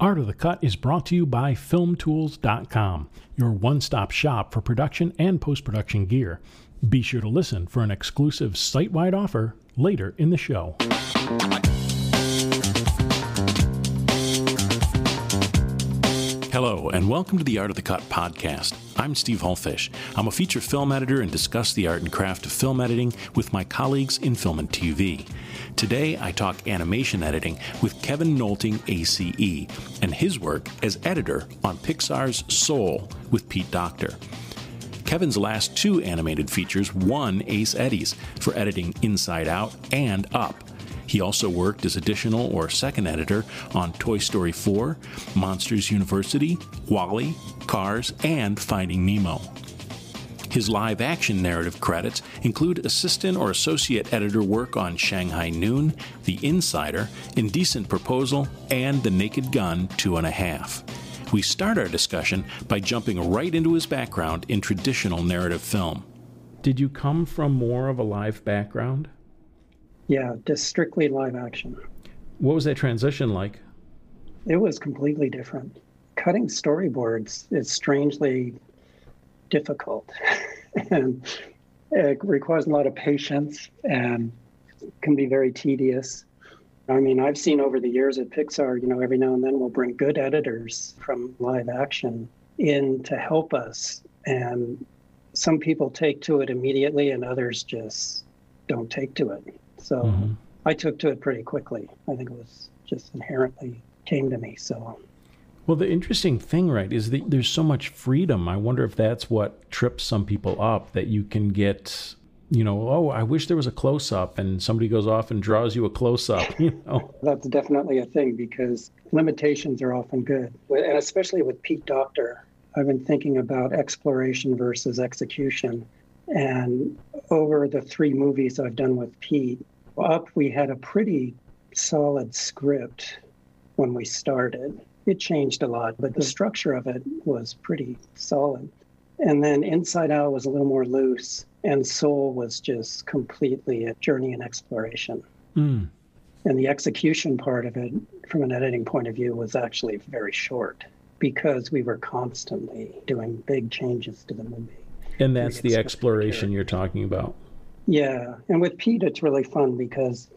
Art of the Cut is brought to you by FilmTools.com, your one stop shop for production and post production gear. Be sure to listen for an exclusive site wide offer later in the show. Hello, and welcome to the Art of the Cut podcast. I'm Steve Hullfish. I'm a feature film editor and discuss the art and craft of film editing with my colleagues in film and TV. Today, I talk animation editing with Kevin Nolting, ACE, and his work as editor on Pixar's Soul with Pete Docter. Kevin's last two animated features won ACE Eddies for editing Inside Out and Up. He also worked as additional or second editor on Toy Story 4, Monsters University, WALL-E, Cars, and Finding Nemo. His live action narrative credits include assistant or associate editor work on Shanghai Noon, The Insider, Indecent Proposal, and The Naked Gun Two and a Half. We start our discussion by jumping right into his background in traditional narrative film. Did you come from more of a live background? Yeah, just strictly live action. What was that transition like? It was completely different. Cutting storyboards is strangely difficult and it requires a lot of patience and can be very tedious. I mean, I've seen over the years at Pixar, you know, every now and then we'll bring good editors from live action in to help us. And some people take to it immediately and others just don't take to it. So mm-hmm. I took to it pretty quickly. I think it was just inherently came to me. So well, the interesting thing, right, is that there's so much freedom. I wonder if that's what trips some people up that you can get, you know, oh, I wish there was a close up and somebody goes off and draws you a close up, you know. that's definitely a thing because limitations are often good. And especially with Pete Docter. I've been thinking about exploration versus execution. And over the three movies I've done with Pete, up we had a pretty solid script when we started it changed a lot, but the structure of it was pretty solid. And then Inside Out was a little more loose, and Soul was just completely a journey and exploration. Mm. And the execution part of it, from an editing point of view, was actually very short because we were constantly doing big changes to the movie. And that's the exploration you're talking about. Yeah. And with Pete, it's really fun because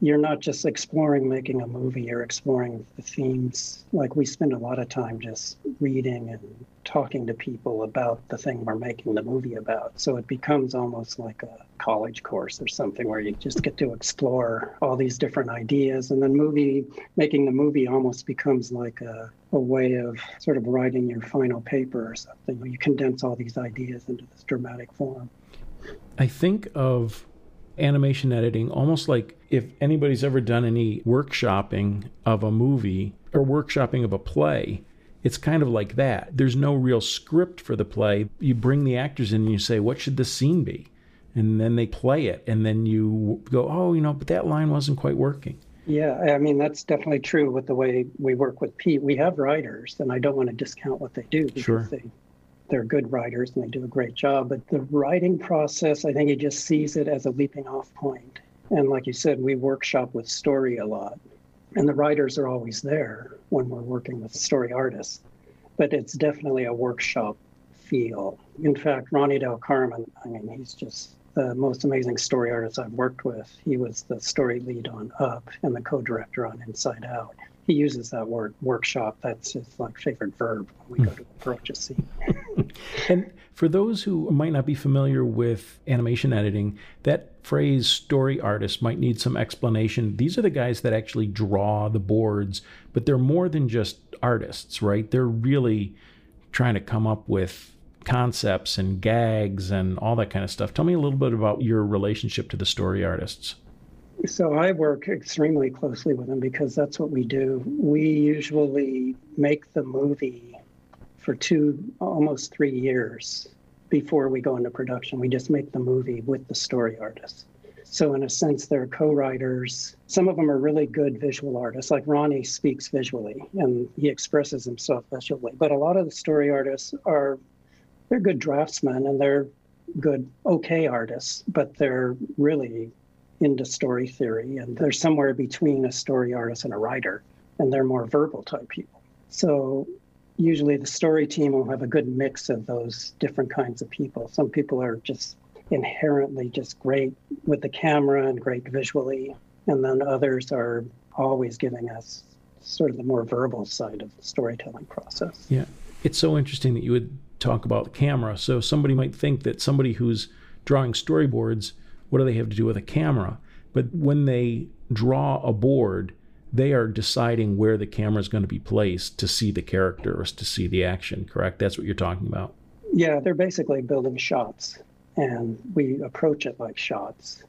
you're not just exploring making a movie, you're exploring the themes. Like we spend a lot of time just reading and talking to people about the thing we're making the movie about. So it becomes almost like a college course or something where you just get to explore all these different ideas. And then movie making the movie almost becomes like a, a way of sort of writing your final paper or something where you condense all these ideas into this dramatic form. I think of animation editing almost like if anybody's ever done any workshopping of a movie or workshopping of a play, it's kind of like that. There's no real script for the play. You bring the actors in and you say, what should the scene be? And then they play it. And then you go, oh, you know, but that line wasn't quite working. Yeah, I mean, that's definitely true with the way we work with Pete. We have writers, and I don't want to discount what they do because sure. they they're good writers and they do a great job. But the writing process, I think he just sees it as a leaping off point. And like you said, we workshop with story a lot. And the writers are always there when we're working with story artists. But it's definitely a workshop feel. In fact, Ronnie Del Carmen, I mean, he's just the most amazing story artist I've worked with. He was the story lead on Up and the co director on Inside Out he uses that word workshop. That's his like favorite verb when we hmm. go to approach a scene. and for those who might not be familiar with animation editing, that phrase story artist might need some explanation. These are the guys that actually draw the boards, but they're more than just artists, right? They're really trying to come up with concepts and gags and all that kind of stuff. Tell me a little bit about your relationship to the story artists. So I work extremely closely with them because that's what we do. We usually make the movie for two, almost three years before we go into production. We just make the movie with the story artists. So in a sense, they're co-writers. Some of them are really good visual artists, like Ronnie speaks visually and he expresses himself visually. But a lot of the story artists are they're good draftsmen and they're good okay artists, but they're really into story theory, and they're somewhere between a story artist and a writer, and they're more verbal type people. So usually the story team will have a good mix of those different kinds of people. Some people are just inherently just great with the camera and great visually, and then others are always giving us sort of the more verbal side of the storytelling process. Yeah. It's so interesting that you would talk about the camera. So somebody might think that somebody who's drawing storyboards, what do they have to do with a camera? But when they draw a board, they are deciding where the camera is going to be placed to see the characters, to see the action, correct? That's what you're talking about. Yeah, they're basically building shots, and we approach it like shots.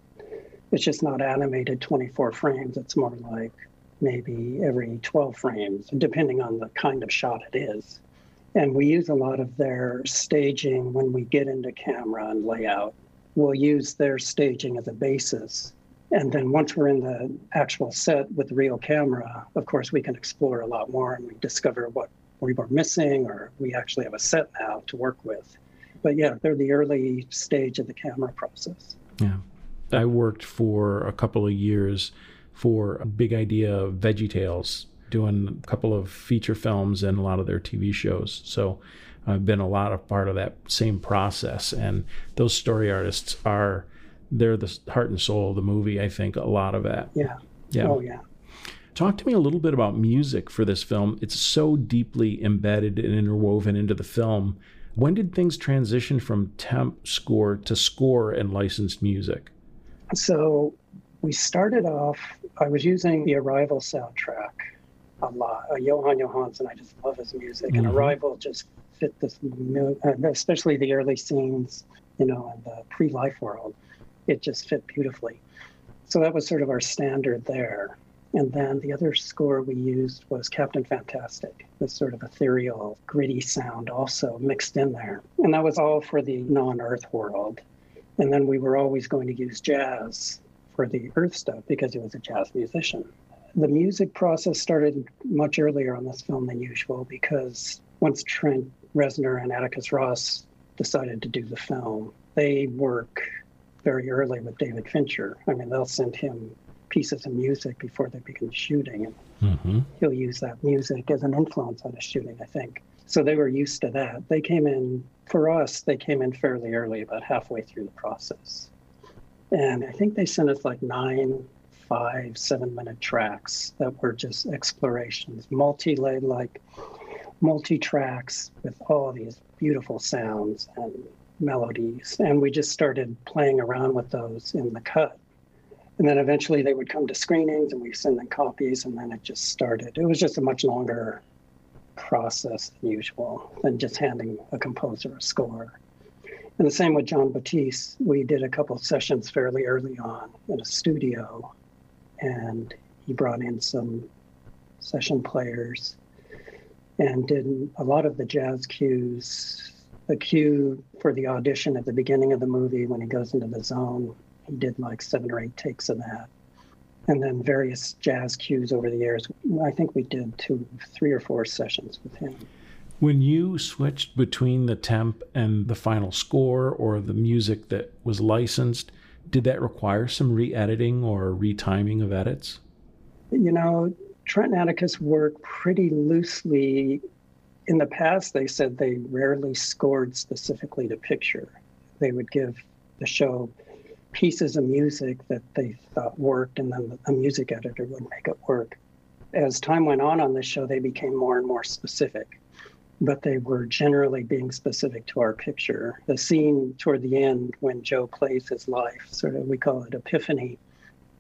It's just not animated 24 frames. It's more like maybe every 12 frames, depending on the kind of shot it is. And we use a lot of their staging when we get into camera and layout. We'll use their staging as a basis and then once we're in the actual set with real camera, of course, we can explore a lot more and we discover what we were missing or we actually have a set now to work with. But yeah, they're the early stage of the camera process. Yeah. I worked for a couple of years for a big idea of Veggie Tales, doing a couple of feature films and a lot of their TV shows. So I've been a lot of part of that same process. And those story artists are they're the heart and soul of the movie. I think a lot of that. Yeah. Yeah. Oh yeah. Talk to me a little bit about music for this film. It's so deeply embedded and interwoven into the film. When did things transition from temp score to score and licensed music? So we started off, I was using the Arrival soundtrack a lot. Uh, Jóhann Jóhannsson, I just love his music. Mm-hmm. And Arrival just fit this, uh, especially the early scenes, you know, in the pre life world it just fit beautifully. So that was sort of our standard there. And then the other score we used was Captain Fantastic, this sort of ethereal, gritty sound also mixed in there. And that was all for the non Earth world. And then we were always going to use jazz for the Earth stuff because he was a jazz musician. The music process started much earlier on this film than usual because once Trent Reznor and Atticus Ross decided to do the film, they work very early with David Fincher. I mean, they'll send him pieces of music before they begin shooting, and mm-hmm. he'll use that music as an influence on his shooting, I think. So they were used to that. They came in, for us, they came in fairly early, about halfway through the process. And I think they sent us like nine, five, seven minute tracks that were just explorations, multi laid, like multi tracks with all these beautiful sounds and melodies. And we just started playing around with those in the cut. And then eventually they would come to screenings and we send them copies, and then it just started. It was just a much longer process than usual than just handing a composer a score. And the same with Jon Batiste. We did a couple of sessions fairly early on in a studio, and he brought in some session players and did a lot of the jazz cues the cue for the audition at the beginning of the movie when he goes into the zone. He did like seven or eight takes of that. And then various jazz cues over the years. I think we did two, three or four sessions with him. When you switched between the temp and the final score or the music that was licensed, did that require some re editing or retiming of edits? You know, Trent and Atticus work pretty loosely in the past, they said they rarely scored specifically to picture. They would give the show pieces of music that they thought worked, and then a music editor would make it work. As time went on on the show, they became more and more specific, but they were generally being specific to our picture. The scene toward the end when Joe plays his life, sort of, we call it epiphany,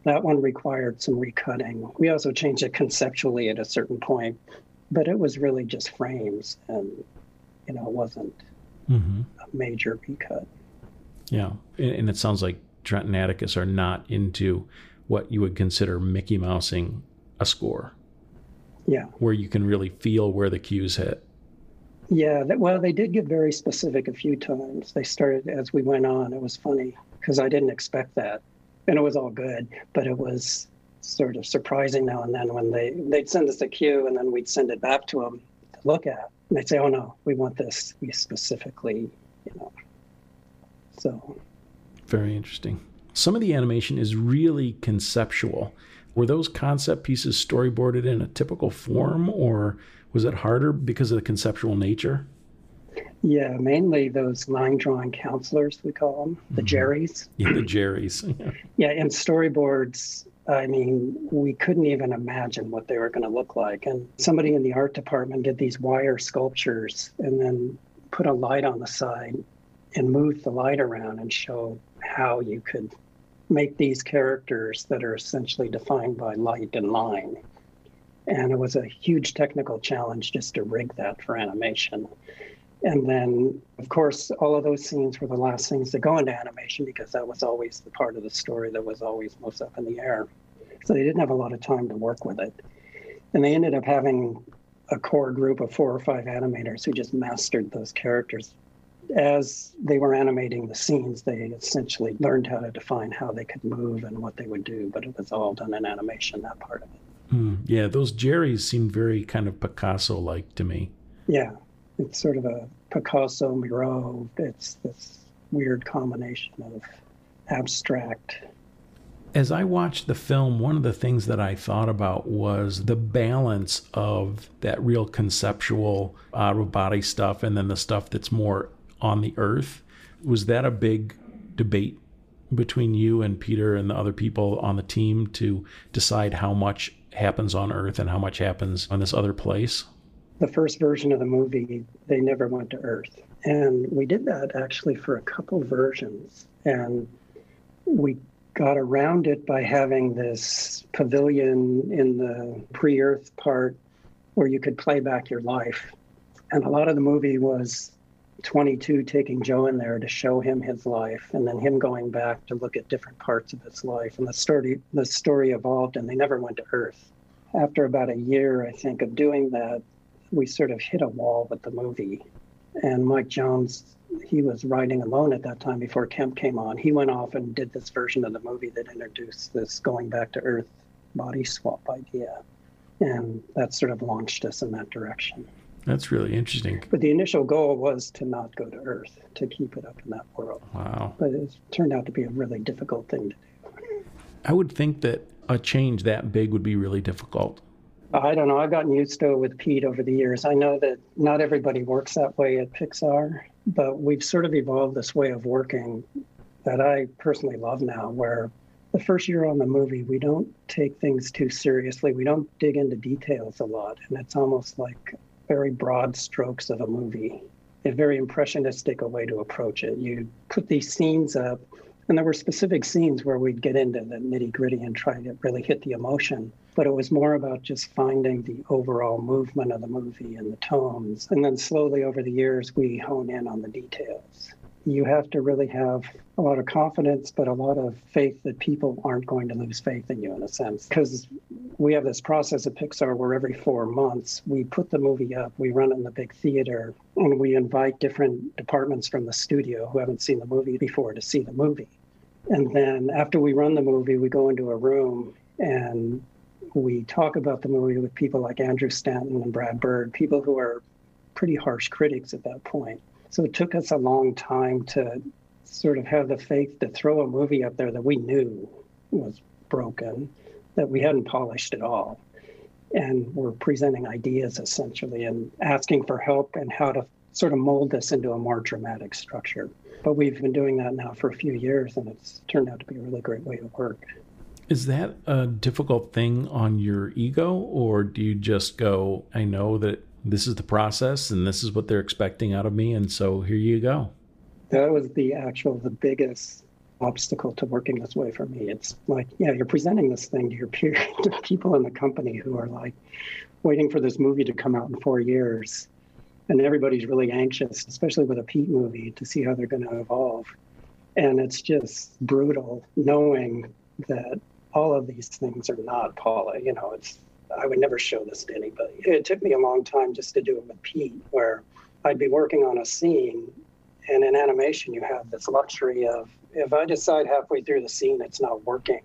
that one required some recutting. We also changed it conceptually at a certain point but it was really just frames and you know it wasn't mm-hmm. a major recut. Yeah and it sounds like trent and atticus are not into what you would consider mickey mousing a score. Yeah. Where you can really feel where the cues hit. Yeah well they did get very specific a few times. They started as we went on it was funny because i didn't expect that and it was all good but it was sort of surprising now and then when they they'd send us a cue and then we'd send it back to them to look at. And they'd say oh no we want this we specifically you know. So. Very interesting. Some of the animation is really conceptual. Were those concept pieces storyboarded in a typical form or Was it harder because of the conceptual nature? Yeah, mainly those line drawing counselors, we call them, the mm-hmm. Jerrys. Yeah, the Jerrys. yeah, and storyboards, I mean, we couldn't even imagine what they were going to look like. And somebody in the art department did these wire sculptures and then put a light on the side and moved the light around and showed how you could make these characters that are essentially defined by light and line. And it was a huge technical challenge just to rig that for animation. And then, of course, all of those scenes were the last things to go into animation because that was always the part of the story that was always most up in the air. So they didn't have a lot of time to work with it. And they ended up having a core group of four or five animators who just mastered those characters. As they were animating the scenes, they essentially learned how to define how they could move and what they would do, but it was all done in animation, that part of it. Mm, yeah, those Jerrys seemed very kind of Picasso like to me. Yeah, it's sort of a Picasso Miro. It's this weird combination of abstract. As I watched the film, one of the things that I thought about was the balance of that real conceptual out of body stuff and then the stuff that's more on the earth. Was that a big debate between you and Peter and the other people on the team to decide how much happens on earth and how much happens on this other place? The first version of the movie, they never went to Earth. And we did that actually for a couple versions. And we got around it by having this pavilion in the pre Earth part where you could play back your life. And a lot of the movie was 22 taking Joe in there to show him his life and then him going back to look at different parts of his life. And the story, the story evolved and they never went to Earth. After about a year, I think, of doing that, we sort of hit a wall with the movie. And Mike Jones, he was writing alone at that time before Kemp came on. He went off and did this version of the movie that introduced this going back to Earth body swap idea. And that sort of launched us in that direction. That's really interesting. But the initial goal was to not go to Earth, to keep it up in that world. Wow. But it turned out to be a really difficult thing to do. I would think that a change that big would be really difficult. I don't know. I've gotten used to it with Pete over the years. I know that not everybody works that way at Pixar, but we've sort of evolved this way of working that I personally love now, where the first year on the movie, we don't take things too seriously. We don't dig into details a lot. And it's almost like very broad strokes of a movie, a very impressionistic way to approach it. You put these scenes up, and there were specific scenes where we'd get into the nitty gritty and try to really hit the emotion but it was more about just finding the overall movement of the movie and the tones. And then slowly over the years, we hone in on the details. You have to really have a lot of confidence, but a lot of faith that people aren't going to lose faith in you in a sense. Because we have this process at Pixar where every four months we put the movie up, we run it in the big theater, and we invite different departments from the studio who haven't seen the movie before to see the movie. And then after we run the movie, we go into a room and we talk about the movie with people like Andrew Stanton and Brad Bird, people who are pretty harsh critics at that point. So it took us a long time to sort of have the faith to throw a movie up there that we knew was broken, that we hadn't polished at all. And we're presenting ideas essentially and asking for help and how to sort of mold this into a more dramatic structure. But we've been doing that now for a few years and it's turned out to be a really great way to work. Is that a difficult thing on your ego, or do you just go, I know that this is the process and this is what they're expecting out of me, and so here you go? That was the actual, the biggest obstacle to working this way for me. It's like, yeah, you're presenting this thing to your peer, to people in the company who are like waiting for this movie to come out in four years. And everybody's really anxious, especially with a Pete movie, to see how they're going to evolve. And it's just brutal knowing that all of these things are not Paula. You know, it's I would never show this to anybody. It took me a long time just to do it with Pete, where I'd be working on a scene, and in animation you have this luxury of if I decide halfway through the scene it's not working,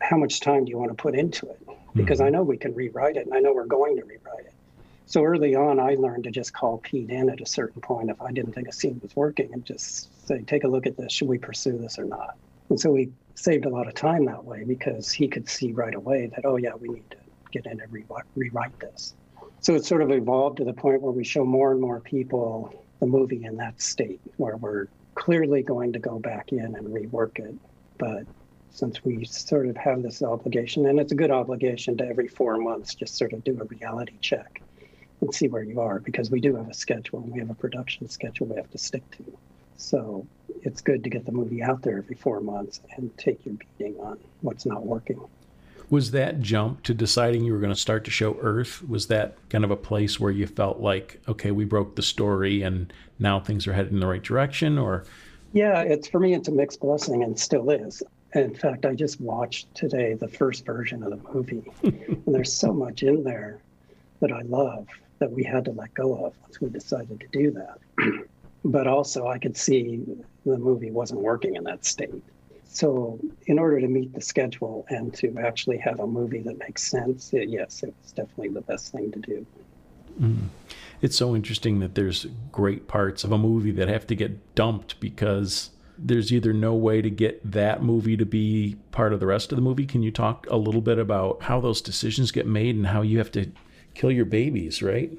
how much time do you want to put into it? Because mm-hmm. I know we can rewrite it, and I know we're going to rewrite it. So early on, I learned to just call Pete in at a certain point if I didn't think a scene was working, and just say, "Take a look at this. Should we pursue this or not?" And so we saved a lot of time that way because he could see right away that, oh, yeah, we need to get in and re- rewrite this. So it's sort of evolved to the point where we show more and more people the movie in that state where we're clearly going to go back in and rework it. But since we sort of have this obligation, and it's a good obligation to every four months just sort of do a reality check and see where you are because we do have a schedule we have a production schedule we have to stick to. So it's good to get the movie out there every four months and take your beating on what's not working. Was that jump to deciding you were going to start to show Earth? Was that kind of a place where you felt like, okay, we broke the story and now things are headed in the right direction? Or yeah, it's for me, it's a mixed blessing and still is. In fact, I just watched today the first version of the movie, and there's so much in there that I love that we had to let go of once we decided to do that. but also, I could see the movie wasn't working in that state. So, in order to meet the schedule and to actually have a movie that makes sense, it, yes, it was definitely the best thing to do. Mm. It's so interesting that there's great parts of a movie that have to get dumped because there's either no way to get that movie to be part of the rest of the movie. Can you talk a little bit about how those decisions get made and how you have to kill your babies, right?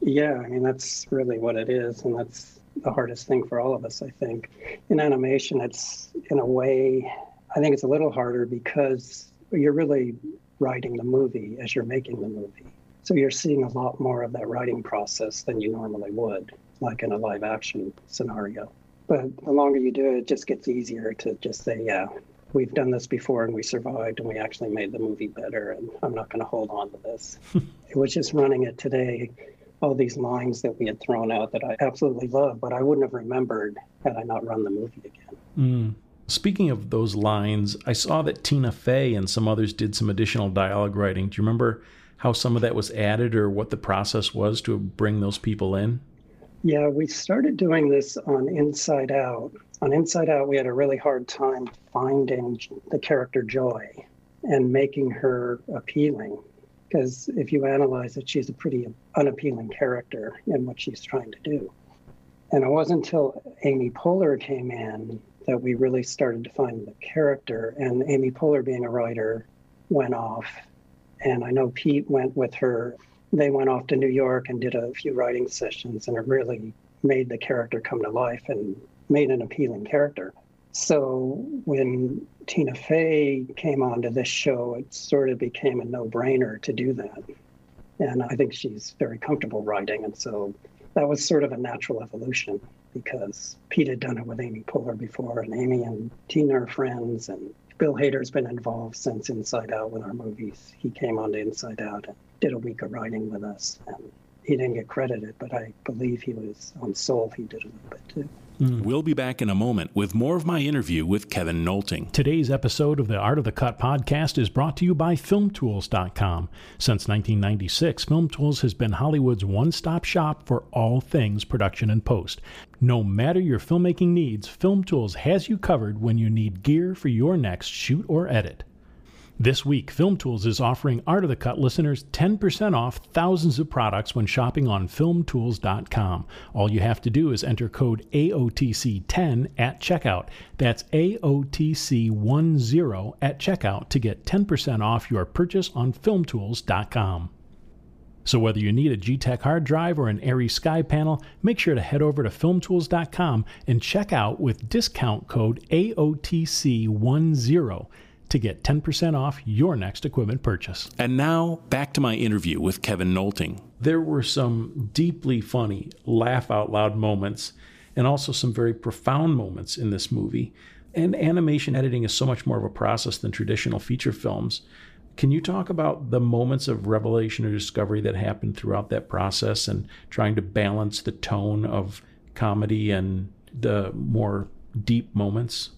Yeah, I mean, that's really what it is. And that's the hardest thing for all of us, I think. In animation, it's in a way, I think it's a little harder because you're really writing the movie as you're making the movie. So you're seeing a lot more of that writing process than you normally would, like in a live action scenario. But the longer you do it, it just gets easier to just say, yeah, we've done this before and we survived and we actually made the movie better and I'm not going to hold on to this. it was just running it today, all these lines that we had thrown out that I absolutely love, but I wouldn't have remembered had I not run the movie again. Mm. Speaking of those lines, I saw that Tina Fey and some others did some additional dialogue writing. Do you remember how some of that was added or what the process was to bring those people in? Yeah, we started doing this on Inside Out. On Inside Out, we had a really hard time finding the character Joy and making her appealing. Because if you analyze it, she's a pretty unappealing character in what she's trying to do. And it wasn't until Amy Poehler came in that we really started to find the character. And Amy Poehler, being a writer, went off. And I know Pete went with her they went off to New York and did a few writing sessions, and it really made the character come to life and made an appealing character. So when Tina Fey came onto this show, it sort of became a no-brainer to do that. And I think she's very comfortable writing, and so that was sort of a natural evolution because Pete had done it with Amy Poehler before, and Amy and Tina are friends, and Bill Hader's been involved since Inside Out with our movies. He came on to Inside Out and did a week of writing with us. And he didn't get credited, but I believe he was on Soul. He did a little bit too. Mm. We'll be back in a moment with more of my interview with Kevin Nolting. Today's episode of the Art of the Cut podcast is brought to you by FilmTools.com. Since 1996, FilmTools has been Hollywood's one stop shop for all things production and post. No matter your filmmaking needs, FilmTools has you covered when you need gear for your next shoot or edit. This week, Film Tools is offering Art of the Cut listeners 10% off thousands of products when shopping on filmtools.com. All you have to do is enter code AOTC10 at checkout. That's AOTC10 at checkout to get 10% off your purchase on filmtools.com. So whether you need a G-Tech hard drive or an ARRI Sky panel, make sure to head over to filmtools.com and check out with discount code AOTC10 to get 10% off your next equipment purchase. And now, back to my interview with Kevin Nolting. There were some deeply funny, laugh out loud moments, and also some very profound moments in this movie. And animation editing is so much more of a process than traditional feature films. Can you talk about the moments of revelation or discovery that happened throughout that process and trying to balance the tone of comedy and the more deep moments?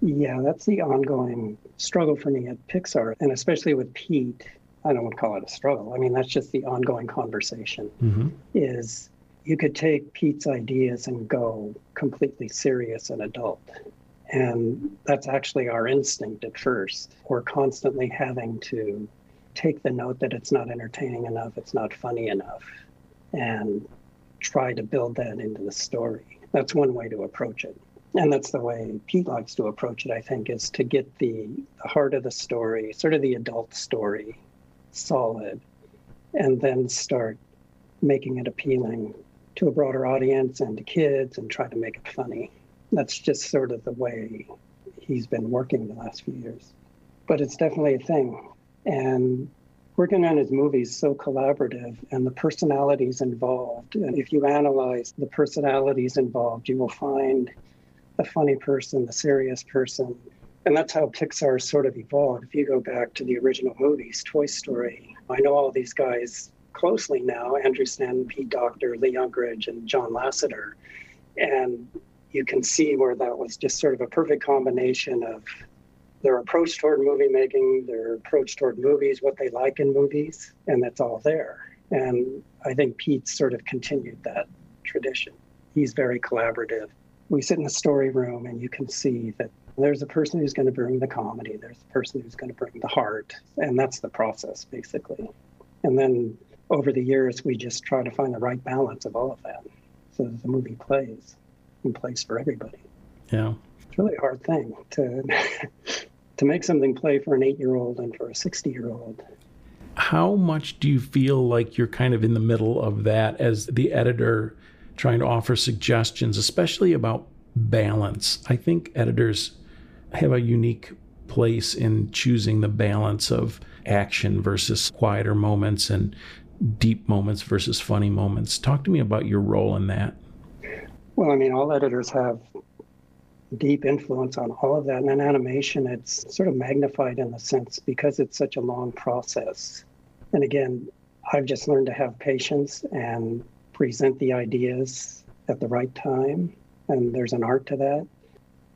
Yeah, that's the ongoing struggle for me at Pixar, and especially with Pete. I don't want to call it a struggle. I mean, that's just the ongoing conversation. Mm-hmm. Is you could take Pete's ideas and go completely serious and adult. And that's actually our instinct at first. We're constantly having to take the note that it's not entertaining enough, it's not funny enough, and try to build that into the story. That's one way to approach it and that's the way Pete likes to approach it, I think, is to get the, the heart of the story, sort of the adult story, solid, and then start making it appealing to a broader audience and to kids and try to make it funny. That's just sort of the way he's been working the last few years. But it's definitely a thing. And working on his movies so collaborative and the personalities involved. And if you analyze the personalities involved, you will find the funny person, the serious person. And that's how Pixar sort of evolved. If you go back to the original movies, Toy Story, I know all these guys closely now Andrew Stanton, Pete Docter, Lee Unkrich, and John Lasseter. And you can see where that was just sort of a perfect combination of their approach toward movie making, their approach toward movies, what they like in movies, and that's all there. And I think Pete sort of continued that tradition. He's very collaborative. We sit in the story room and you can see that there's a person who's going to bring the comedy, there's a person who's going to bring the heart, and that's the process basically. And then over the years, we just try to find the right balance of all of that so that the movie plays and plays for everybody. Yeah. It's really a hard thing to to make something play for an eight year old and for a 60 year old. How much do you feel like you're kind of in the middle of that as the editor trying to offer suggestions, especially about balance? I think editors have a unique place in choosing the balance of action versus quieter moments and deep moments versus funny moments. Talk to me about your role in that. Well, I mean, all editors have deep influence on all of that. And in animation, it's sort of magnified in a sense because it's such a long process. And again, I've just learned to have patience and present the ideas at the right time. And there's an art to that.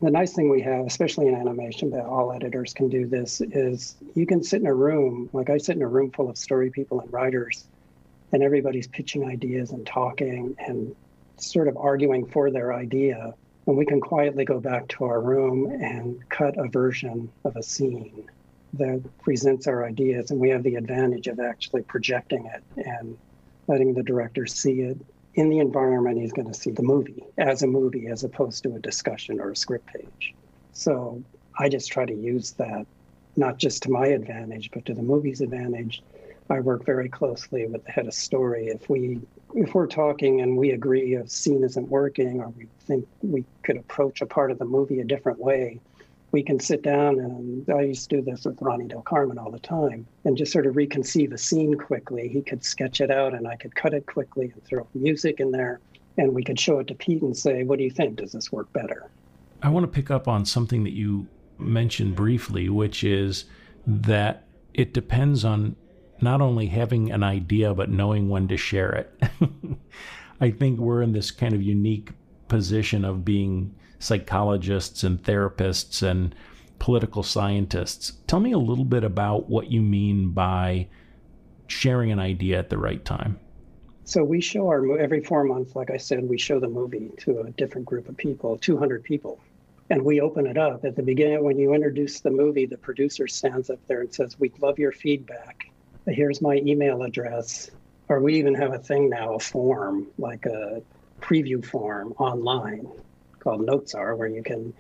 The nice thing we have, especially in animation, that all editors can do this, is you can sit in a room, like I sit in a room full of story people and writers, and everybody's pitching ideas and talking and sort of arguing for their idea and we can quietly go back to our room and cut a version of a scene that presents our ideas. And we have the advantage of actually projecting it and letting the director see it in the environment he's going to see the movie as a movie as opposed to a discussion or a script page. So I just try to use that not just to my advantage, but to the movie's advantage. I work very closely with the head of story. If we if we're talking and we agree a scene isn't working or we think we could approach a part of the movie a different way, we can sit down and I used to do this with Ronnie Del Carmen all the time and just sort of reconceive a scene quickly. He could sketch it out and I could cut it quickly and throw music in there and we could show it to Pete and say, What do you think? Does this work better? I want to pick up on something that you mentioned briefly, which is that it depends on not only having an idea, but knowing when to share it. I think we're in this kind of unique position of being psychologists and therapists and political scientists. Tell me a little bit about what you mean by sharing an idea at the right time. So we show our every four months, like I said, we show the movie to a different group of people, 200 people, and we open it up at the beginning. When you introduce the movie, the producer stands up there and says, "We'd love your feedback." here's my email address. Or we even have a thing now, a form, like a preview form online called Notes Are, where you can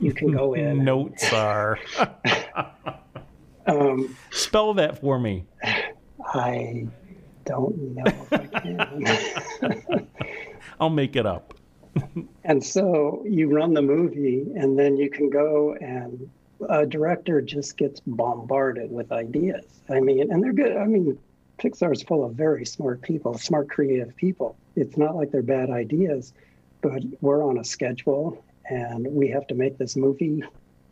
you can go in. Notesar. um, Spell that for me. I don't know if I can. I'll make it up. and so you run the movie, and then you can go and a director just gets bombarded with ideas. I mean, and they're good. I mean, Pixar is full of very smart people, smart, creative people. It's not like they're bad ideas, but we're on a schedule and we have to make this movie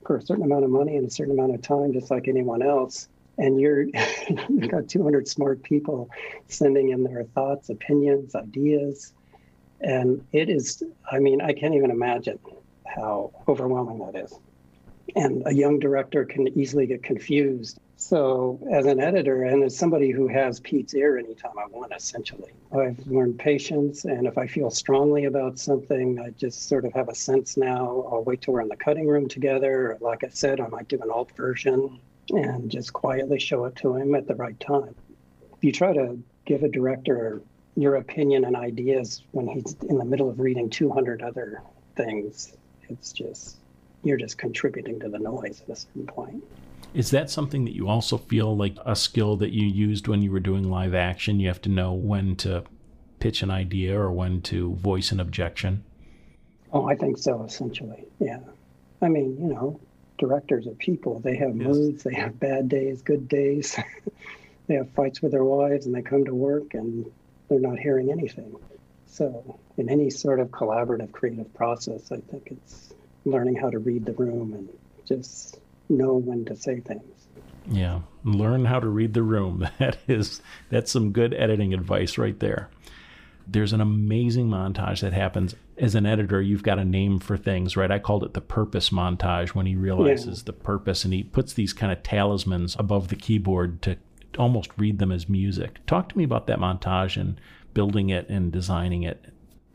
for a certain amount of money in a certain amount of time, just like anyone else. And you're you've got 200 smart people sending in their thoughts, opinions, ideas, and it is. I mean, I can't even imagine how overwhelming that is and a young director can easily get confused. So, as an editor and as somebody who has Pete's ear anytime I want, essentially, I've learned patience. And if I feel strongly about something, I just sort of have a sense now. I'll wait till we're in the cutting room together. Like I said, I might do an alt version and just quietly show it to him at the right time. If you try to give a director your opinion and ideas when he's in the middle of reading 200 other things, it's just you're just contributing to the noise at a certain point. Is that something that you also feel like a skill that you used when you were doing live action? You have to know when to pitch an idea or when to voice an objection? Oh, I think so, essentially. Yeah. I mean, you know, directors are people. They have yes. moods, they have bad days, good days. they have fights with their wives and they come to work and they're not hearing anything. So, in any sort of collaborative creative process, I think it's learning how to read the room and just know when to say things. Yeah, learn how to read the room. That is that's some good editing advice right there. There's an amazing montage that happens as an editor. You've got a name for things, right? I called it the purpose montage when he realizes yeah. the purpose and he puts these kind of talismans above the keyboard to almost read them as music. Talk to me about that montage and building it and designing it.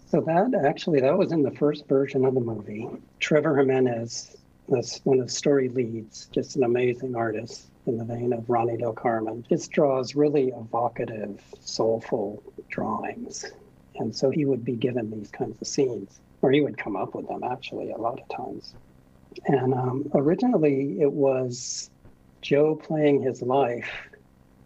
So that actually that was in the first version of the movie. Trevor Jimenez was one of the story leads, just an amazing artist in the vein of Ronnie Del Carmen. Just draws really evocative, soulful drawings. And so he would be given these kinds of scenes, or he would come up with them actually a lot of times. And um, originally it was Joe playing his life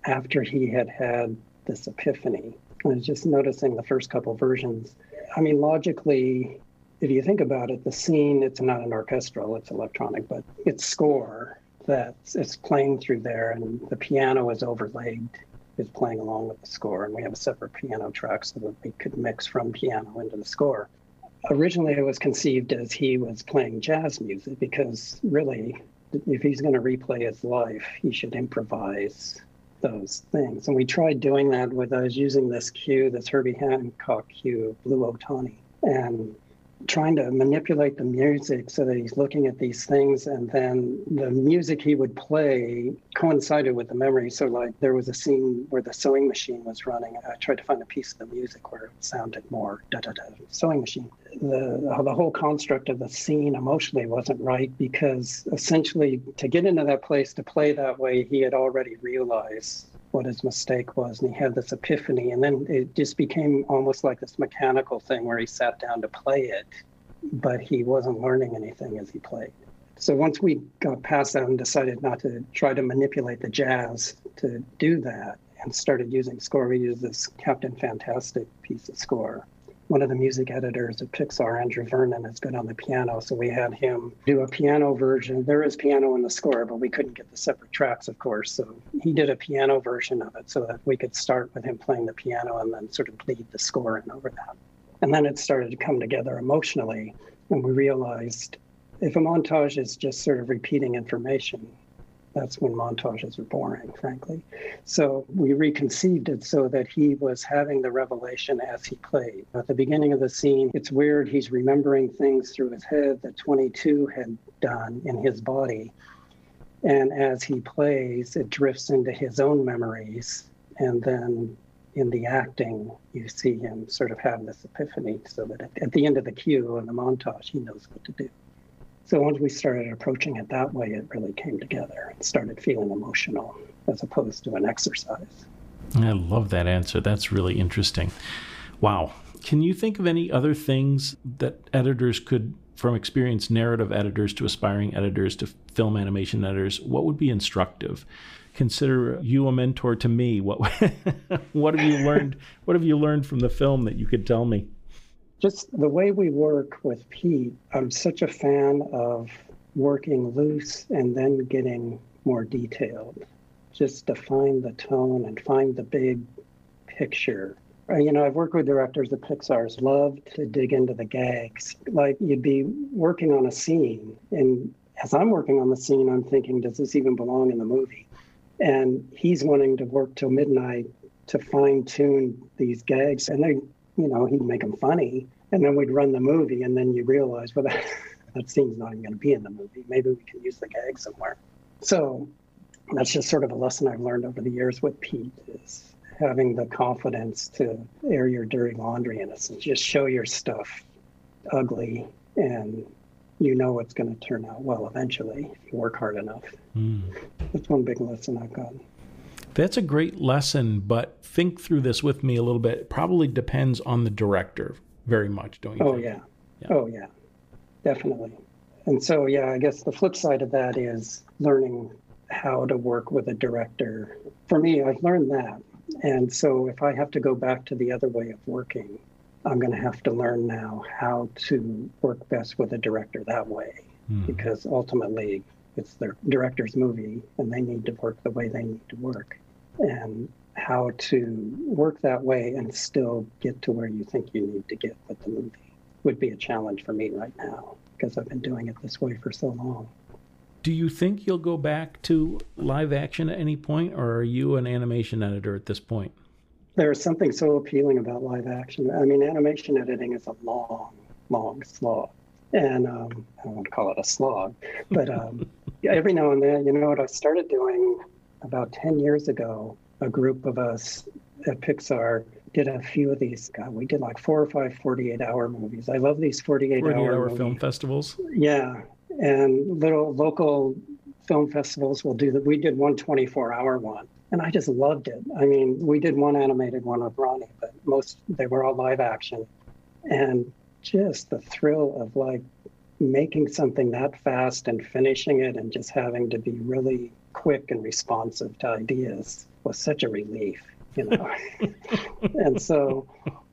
after he had had this epiphany. I was just noticing the first couple versions. I mean, logically, if you think about it, the scene, it's not an orchestral, it's electronic, but it's score that it's playing through there, and the piano is overlaid, is playing along with the score. And we have a separate piano track so that we could mix from piano into the score. Originally, it was conceived as he was playing jazz music because really, if he's going to replay his life, he should improvise those things. And we tried doing that with, was using this cue, this Herbie Hancock cue, Blue Otani. And trying to manipulate the music so that he's looking at these things and then the music he would play coincided with the memory. So like there was a scene where the sewing machine was running i tried to find a piece of the music where it sounded more da da da sewing machine. The the whole construct of the scene emotionally wasn't right because essentially to get into that place to play that way he had already realized what his mistake was and he had this epiphany and then it just became almost like this mechanical thing where he sat down to play it but he wasn't learning anything as he played. So once we got past that and decided not to try to manipulate the jazz to do that and started using score we used this captain fantastic piece of score one of the music editors at Pixar, Andrew Vernon, is good on the piano. So we had him do a piano version. There is piano in the score, but we couldn't get the separate tracks, of course. So he did a piano version of it so that we could start with him playing the piano and then sort of lead the score in over that. And then it started to come together emotionally. And we realized if a montage is just sort of repeating information, that's when montages are boring, frankly. So we reconceived it so that he was having the revelation as he played. At the beginning of the scene, it's weird. He's remembering things through his head that 22 had done in his body. And as he plays, it drifts into his own memories. And then in the acting, you see him sort of have this epiphany so that at the end of the cue in the montage, he knows what to do. So once we started approaching it that way, it really came together and started feeling emotional as opposed to an exercise. I love that answer. That's really interesting. Wow. Can you think of any other things that editors could, from experienced narrative editors to aspiring editors to film animation editors, what would be instructive? Consider you a mentor to me. What what have you learned? What have you learned from the film that you could tell me? Just the way we work with Pete, I'm such a fan of working loose and then getting more detailed, just to find the tone and find the big picture. Uh, you know, I've worked with directors at Pixar's love to dig into the gags. Like you'd be working on a scene, and as I'm working on the scene, I'm thinking, does this even belong in the movie? And he's wanting to work till midnight to fine tune these gags, and they you know, he'd make them funny, and then we'd run the movie, and then you realize, well, that, that scene's not even going to be in the movie. Maybe we can use the gag somewhere. So that's just sort of a lesson I've learned over the years with Pete is having the confidence to air your dirty laundry in us and just show your stuff ugly and you know it's going to turn out well eventually if you work hard enough. Mm. That's one big lesson I've gotten. That's a great lesson, but think through this with me a little bit. It probably depends on the director very much, don't you? Oh, think? yeah. yeah. Oh, yeah. Definitely. And so, yeah, I guess the flip side of that is learning how to work with a director. For me, I've learned that. And so if I have to go back to the other way of working, I'm going to have to learn now how to work best with a director that way mm. because ultimately it's their director's movie and they need to work the way they need to work. And how to work that way and still get to where you think you need to get with the movie would be a challenge for me right now because I've been doing it this way for so long. Do you think you'll go back to live action at any point, or are you an animation editor at this point? There's something so appealing about live action. I mean, animation editing is a long, long slog. And um, I don't call it a slog, but um, every now and then, you know what I started doing about 10 years ago? A group of us at Pixar did a few of these. God, we did like four or five 48 hour movies. I love these 48, 48 hour, hour film festivals. Yeah. And little local film festivals will do that. We did one 24 hour one and I just loved it. I mean, we did one animated one with Ronnie, but most they were all live action, and just the thrill of like making something that fast and finishing it, and just having to be really quick and responsive to ideas was such a relief, you know. and so,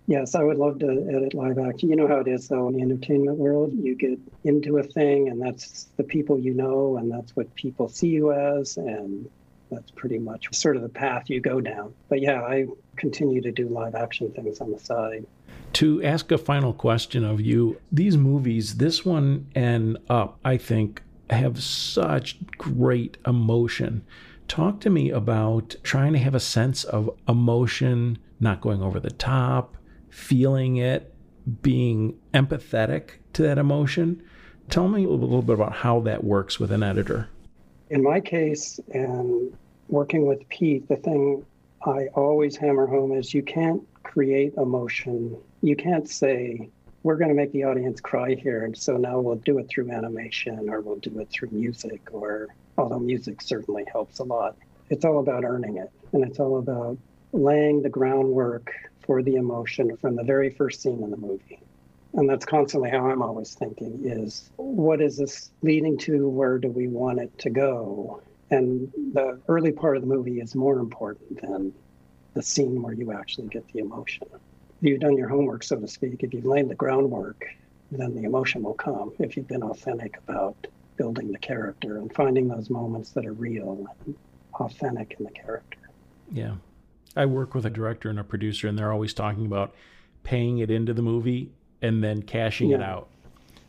yes, I would love to edit live action. You know how it is though in the entertainment world. You get into a thing, and that's the people you know, and that's what people see you as, and that's pretty much sort of the path you go down. But yeah, I continue to do live action things on the side. To ask a final question of you, these movies, this one and Up, I think, have such great emotion. Talk to me about trying to have a sense of emotion, not going over the top, feeling it, being empathetic to that emotion. Tell me a little bit about how that works with an editor. In my case, and working with Pete, the thing I always hammer home is you can't create emotion. You can't say, we're going to make the audience cry here. And so now we'll do it through animation or we'll do it through music, or although music certainly helps a lot. It's all about earning it. And it's all about laying the groundwork for the emotion from the very first scene in the movie. And that's constantly how I'm always thinking is what is this leading to? Where do we want it to go? And the early part of the movie is more important than the scene where you actually get the emotion. You've done your homework, so to speak, if you've laid the groundwork, then the emotion will come if you've been authentic about building the character and finding those moments that are real and authentic in the character. Yeah. I work with a director and a producer, and they're always talking about paying it into the movie and then cashing yeah. it out.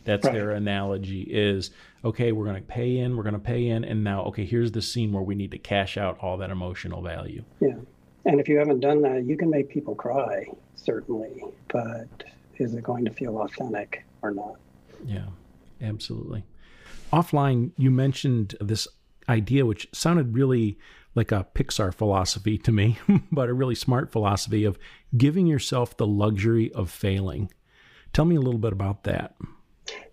That's right. their analogy is okay, we're going to pay in, we're going to pay in, and now, okay, here's the scene where we need to cash out all that emotional value. Yeah. And if you haven't done that, you can make people cry, certainly, but is it going to feel authentic or not? Yeah, absolutely. Offline, you mentioned this idea, which sounded really like a Pixar philosophy to me, but a really smart philosophy of giving yourself the luxury of failing. Tell me a little bit about that.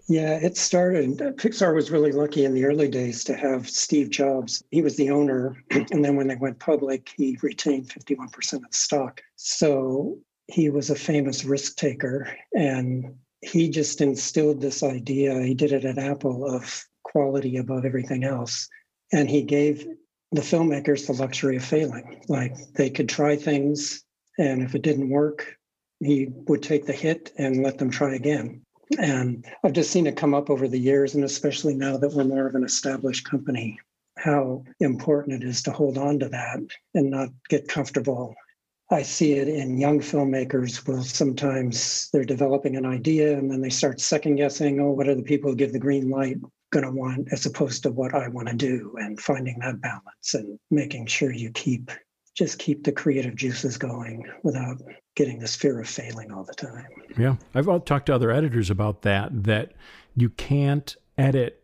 Yeah, it started. Pixar was really lucky in the early days to have Steve Jobs. He was the owner. And then when they went public, he retained 51% of the stock. So he was a famous risk taker. And he just instilled this idea. He did it at Apple of quality above everything else. And he gave the filmmakers the luxury of failing. Like they could try things. And if it didn't work, he would take the hit and let them try again. And I've just seen it come up over the years, and especially now that we're more of an established company, how important it is to hold on to that and not get comfortable. I see it in young filmmakers will sometimes they're developing an idea and then they start second guessing, oh, what are the people who give the green light going to want as opposed to what I want to do and finding that balance and making sure you keep just keep the creative juices going without getting this fear of failing all the time. Yeah. I've talked to other editors about that, that you can't edit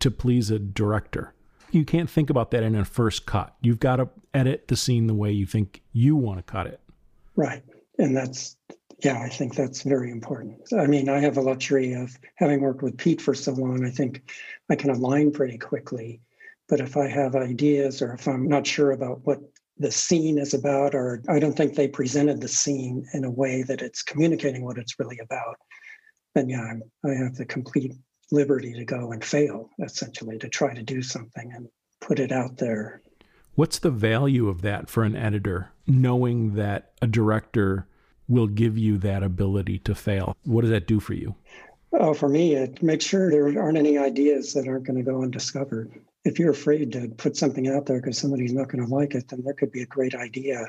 to please a director. You can't think about that in a first cut. You've got to edit the scene the way you think you want to cut it. Right. And that's, yeah, I think that's very important. I mean, I have a luxury of having worked with Pete for so long, I think I can align pretty quickly. But if I have ideas or if I'm not sure about what the scene is about, or I don't think they presented the scene in a way that it's communicating what it's really about, then yeah, I'm, I have the complete liberty to go and fail, essentially, to try to do something and put it out there. What's the value of that for an editor, knowing that a director will give you that ability to fail? What does that do for you? Oh, for me, it makes sure there aren't any ideas that aren't going to go undiscovered. If you're afraid to put something out there because somebody's not going to like it, then there could be a great idea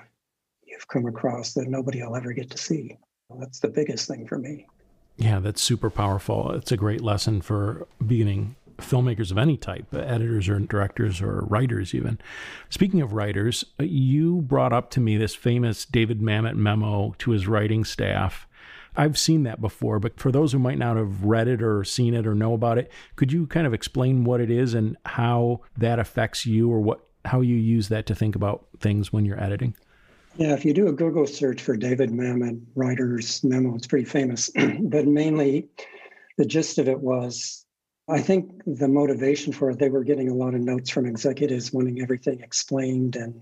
you've come across that nobody will ever get to see. That's the biggest thing for me. Yeah, that's super powerful. It's a great lesson for beginning filmmakers of any type, editors or directors or writers, even. Speaking of writers, you brought up to me this famous David Mamet memo to his writing staff. I've seen that before, but for those who might not have read it or seen it or know about it, could you kind of explain what it is and how that affects you or what how you use that to think about things when you're editing? Yeah, if you do a Google search for David Mamet writer's memo, it's pretty famous. but mainly the gist of it was I think the motivation for it, they were getting a lot of notes from executives wanting everything explained. And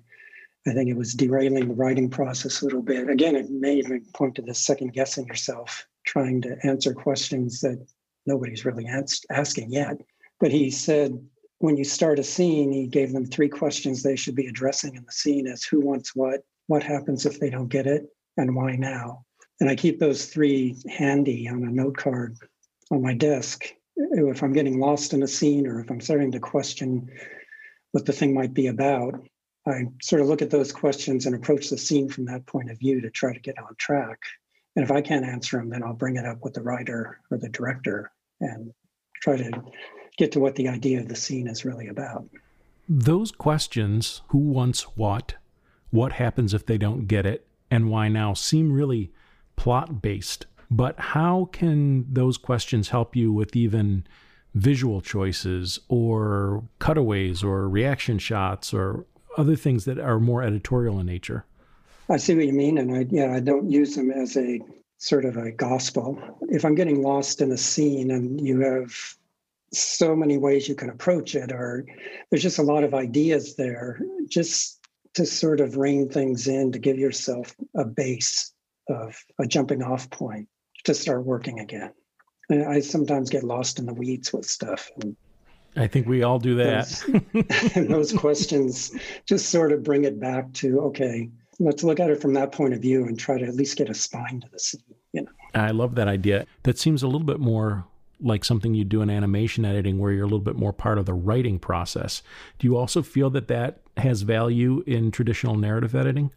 I think it was derailing the writing process a little bit. Again, it may even point to the second guessing yourself, trying to answer questions that nobody's really asking yet. But he said, when you start a scene, he gave them three questions they should be addressing in the scene as who wants what, what happens if they don't get it, and why now. And I keep those three handy on a note card on my desk if I'm getting lost in a scene or if I'm starting to question what the thing might be about, I sort of look at those questions and approach the scene from that point of view to try to get on track. And if I can't answer them, then I'll bring it up with the writer or the director and try to get to what the idea of the scene is really about. Those questions who wants what, what happens if they don't get it, and why now seem really plot based but how can those questions help you with even visual choices or cutaways or reaction shots or other things that are more editorial in nature? I see what you mean. And I, yeah, I don't use them as a sort of a gospel. If I'm getting lost in a scene and you have so many ways you can approach it, or there's just a lot of ideas there, just to sort of rein things in to give yourself a base of a jumping off point to start working again. I sometimes get lost in the weeds with stuff. I think we all do that. Those, those questions just sort of bring it back to okay, let's look at it from that point of view and try to at least get a spine to the scene. You know, I love that idea. That seems a little bit more like something you do in animation editing, where you're a little bit more part of the writing process. Do you also feel that that has value in traditional narrative editing?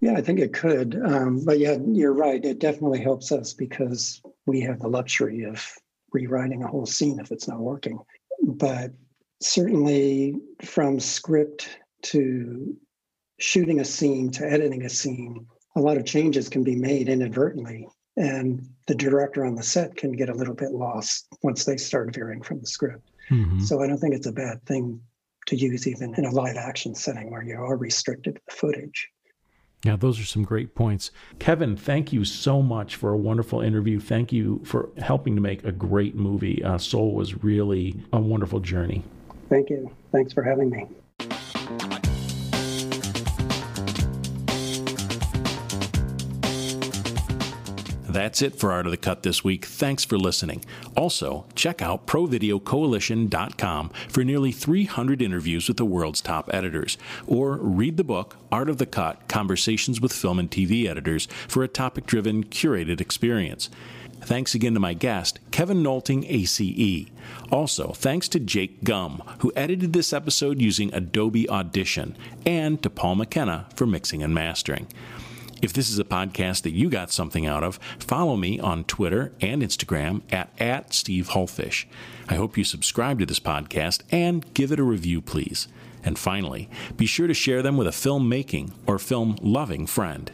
Yeah, I think it could. Um, but yeah, you're right. It definitely helps us because we have the luxury of rewriting a whole scene if it's not working. But certainly from script to shooting a scene to editing a scene, a lot of changes can be made inadvertently. And the director on the set can get a little bit lost once they start veering from the script. Mm-hmm. So I don't think it's a bad thing to use even in a live action setting where you are restricted to the footage. Yeah, those are some great points. Kevin, thank you so much for a wonderful interview. Thank you for helping to make a great movie. Uh, Soul was really a wonderful journey. Thank you. Thanks for having me. That's it for Art of the Cut this week. Thanks for listening. Also, check out ProVideoCoalition.com for nearly 300 interviews with the world's top editors, or read the book Art of the Cut Conversations with Film and TV Editors for a topic driven, curated experience. Thanks again to my guest, Kevin Nolting, ACE. Also, thanks to Jake Gum, who edited this episode using Adobe Audition, and to Paul McKenna for mixing and mastering. If this is a podcast that you got something out of, follow me on Twitter and Instagram at, at Steve Hullfish. I hope you subscribe to this podcast and give it a review, please. And finally, be sure to share them with a film making or film loving friend.